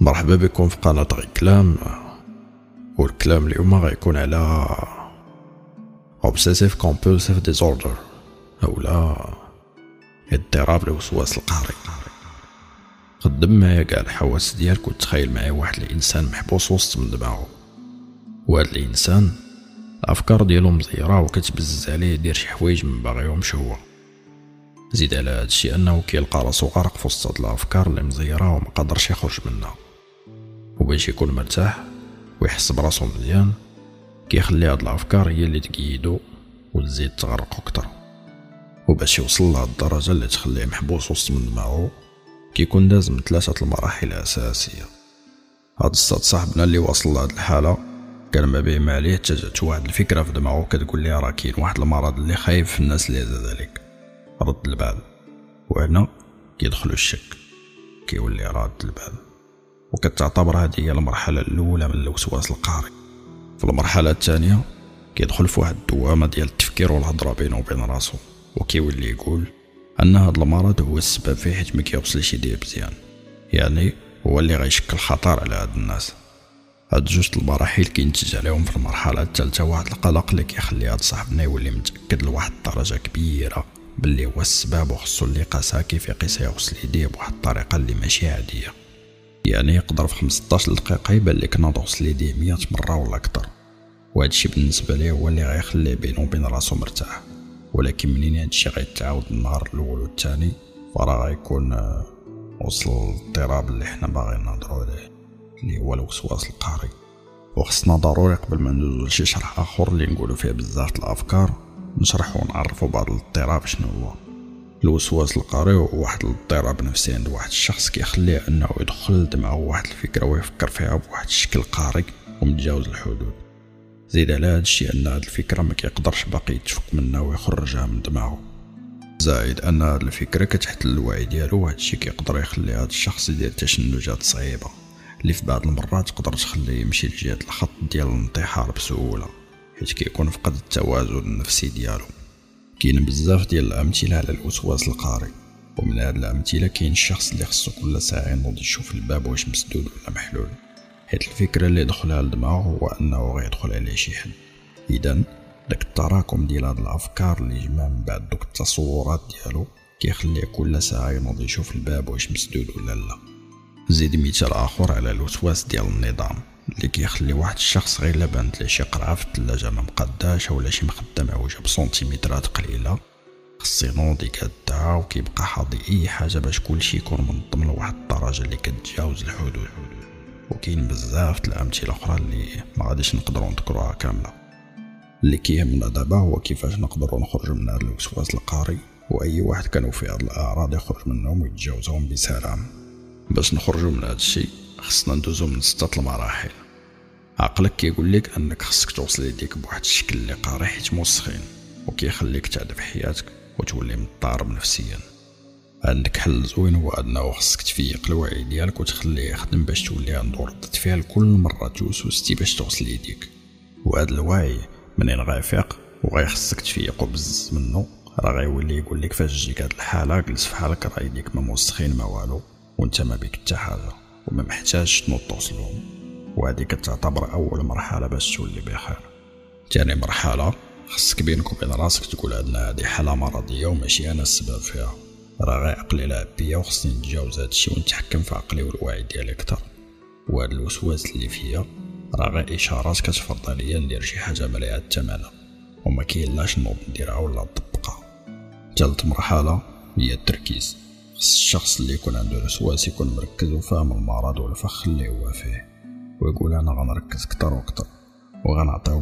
مرحبا بكم في قناة غي كلام. والكلام اليوم غيكون على obsessive compulsive disorder. أولا اضطراب الوسواس القهري. خدم معايا كاع الحواس ديالك وتخيل معايا واحد الإنسان محبوس وسط من دماغه وهاد الإنسان الأفكار ديالو مزيرة وكتبزز عليه يدير شي حوايج من باغيهمش هو. زيد على هادشي أنه كيلقى راسو غارق في وسط الأفكار اللي مزيرة وما قادرش يخرج منها. وباش يكون مرتاح ويحس براسو مزيان كيخلي هاد الأفكار هي اللي تقيدو وتزيد تغرقو أكتر. وباش يوصل لهاد الدرجة اللي تخليه محبوس وسط من دماغو كيكون داز من ثلاثة المراحل الاساسيه هاد الصاد صاحبنا اللي واصل لهاد الحالة كان ما بيه ما عليه تجات واحد الفكرة في دماغو كتقول ليه راه كاين واحد المرض اللي خايف في الناس اللي عليك. رد البال. وهنا كيدخلو الشك. كيولي راد البال. وكتعتبر هذه هي المرحلة الأولى من الوسواس القهري في المرحلة الثانية كيدخل في واحد الدوامة ديال التفكير والهضرة بينه وبين راسو وكيولي يقول أن هذا المرض هو السبب فيه حيت ما كيوصلش يدير مزيان. يعني هو اللي غيشكل خطر على هاد الناس. هاد جوج المراحل كينتج عليهم في المرحلة الثالثة واحد القلق اللي كيخلي هاد صاحبنا يولي متأكد لواحد الدرجة كبيرة باللي هو السبب وخصو اللي قاسها كيف يقيسها يوصل يديه بواحد الطريقة اللي ماشي عادية. يعني يقدر في 15 دقيقة يبان لك ناض وصل ليديه 100 مرة ولا أكتر وهادشي بالنسبة ليه هو اللي غيخليه بينه وبين راسو مرتاح. ولكن منين هادشي غيتعاود النهار الأول والثاني فراه غيكون آه، وصل الاضطراب اللي حنا باغيين نهضرو عليه اللي هو الوسواس القهري. وخصنا ضروري قبل ما ندوزو لشي شرح آخر اللي نقولو فيه بزاف الأفكار نشرحو ونعرفو بعض الاضطراب شنو هو. الوسواس القهري هو واحد الاضطراب نفسي عند واحد الشخص كيخليه أنه يدخل لدماغه واحد الفكرة ويفكر فيها بواحد الشكل قهري ومتجاوز الحدود. زيد على هذا الشيء أن هاد الفكرة ما كيقدرش باقي يتفك منها ويخرجها من دماغه. زائد أن هاد الفكرة كتحتل الوعي ديالو وهذا الشيء كيقدر يخلي هاد الشخص يدير تشنجات صعيبة اللي في بعض المرات تقدر تخليه يمشي لجهة الخط ديال الانتحار بسهولة حيت كيكون فقد التوازن النفسي ديالو. كاين بزاف ديال الأمثلة على الوسواس القهري ومن هاد الأمثلة كاين الشخص اللي خصو كل ساعة ينوض يشوف الباب واش مسدود ولا محلول. حيت الفكرة اللي دخلها لدماغه هو أنه غيدخل عليه شي حد اذا داك التراكم ديال هاد الأفكار اللي جمع من بعد دوك التصورات ديالو كيخليه كل ساعة ينوض يشوف الباب واش مسدود ولا لا. زيد مثال آخر على الوسواس ديال النظام. اللي كيخلي واحد الشخص غير الا بانت ليه شي قرعه في الثلاجه ما مقداش ولا شي مخده معوجه بسنتيمترات قليلة. خص ينوض يكدع وكيبقى حاضي أي حاجة باش كلشي يكون منظم لواحد الدرجة اللي كتجاوز الحدود. وكاين بزاف الأمثلة أخرى اللي ما غاديش نقدروا نذكروها كاملة. اللي كيهمنا دابا هو كيفاش نقدروا نخرجوا من هذا الوسواس القهري وأي واحد كانوا فيه هاد الأعراض يخرج منهم ويتجاوزهم بسلام. باش نخرجوا من هذا الشيء خصنا ندوزو من ستة المراحل. عقلك كيقول لك أنك خصك توصل يديك بواحد الشكل اللي قاري حيت موسخين وكيخليك تعذب حياتك وتولي مضطرب نفسيا. عندك حل زوين هو أنه خصك تفيق الوعي ديالك وتخليه يخدم باش تولي عنده ردة فعل كل مرة توسوستي باش توصل يديك وهذا الوعي منين غيفيق وغيخصك تفيقو بزز منه راه غيولي يقول لك فاش تجيك هاد الحالة جلس في حالك راه يديك ما موسخين ما والو وانت ما بيك حتى حاجة وما محتاجش تنوض توصلهم. وهذه كتعتبر أول مرحلة باش تولي بخير. تاني مرحلة خصك بينك وبين راسك تقول عندنا هذه حالة مرضية وماشي أنا السبب فيها. راه غير عقلي لعب بيا وخصني نتجاوز هادشي ونتحكم في عقلي والوعي ديالي أكثر. وهاد الوسواس اللي فيا راه غير إشارات كتفرض عليا ندير شي حاجة مليئه الثمن وما كاينلاش نوض نديرها ولا نطبقها. ثالث مرحلة هي التركيز. خص الشخص اللي يكون عنده الوسواس يكون مركز وفاهم المرض والفخ اللي هو فيه. ويقول أنا غنركز كتر وكتر وغنعطيو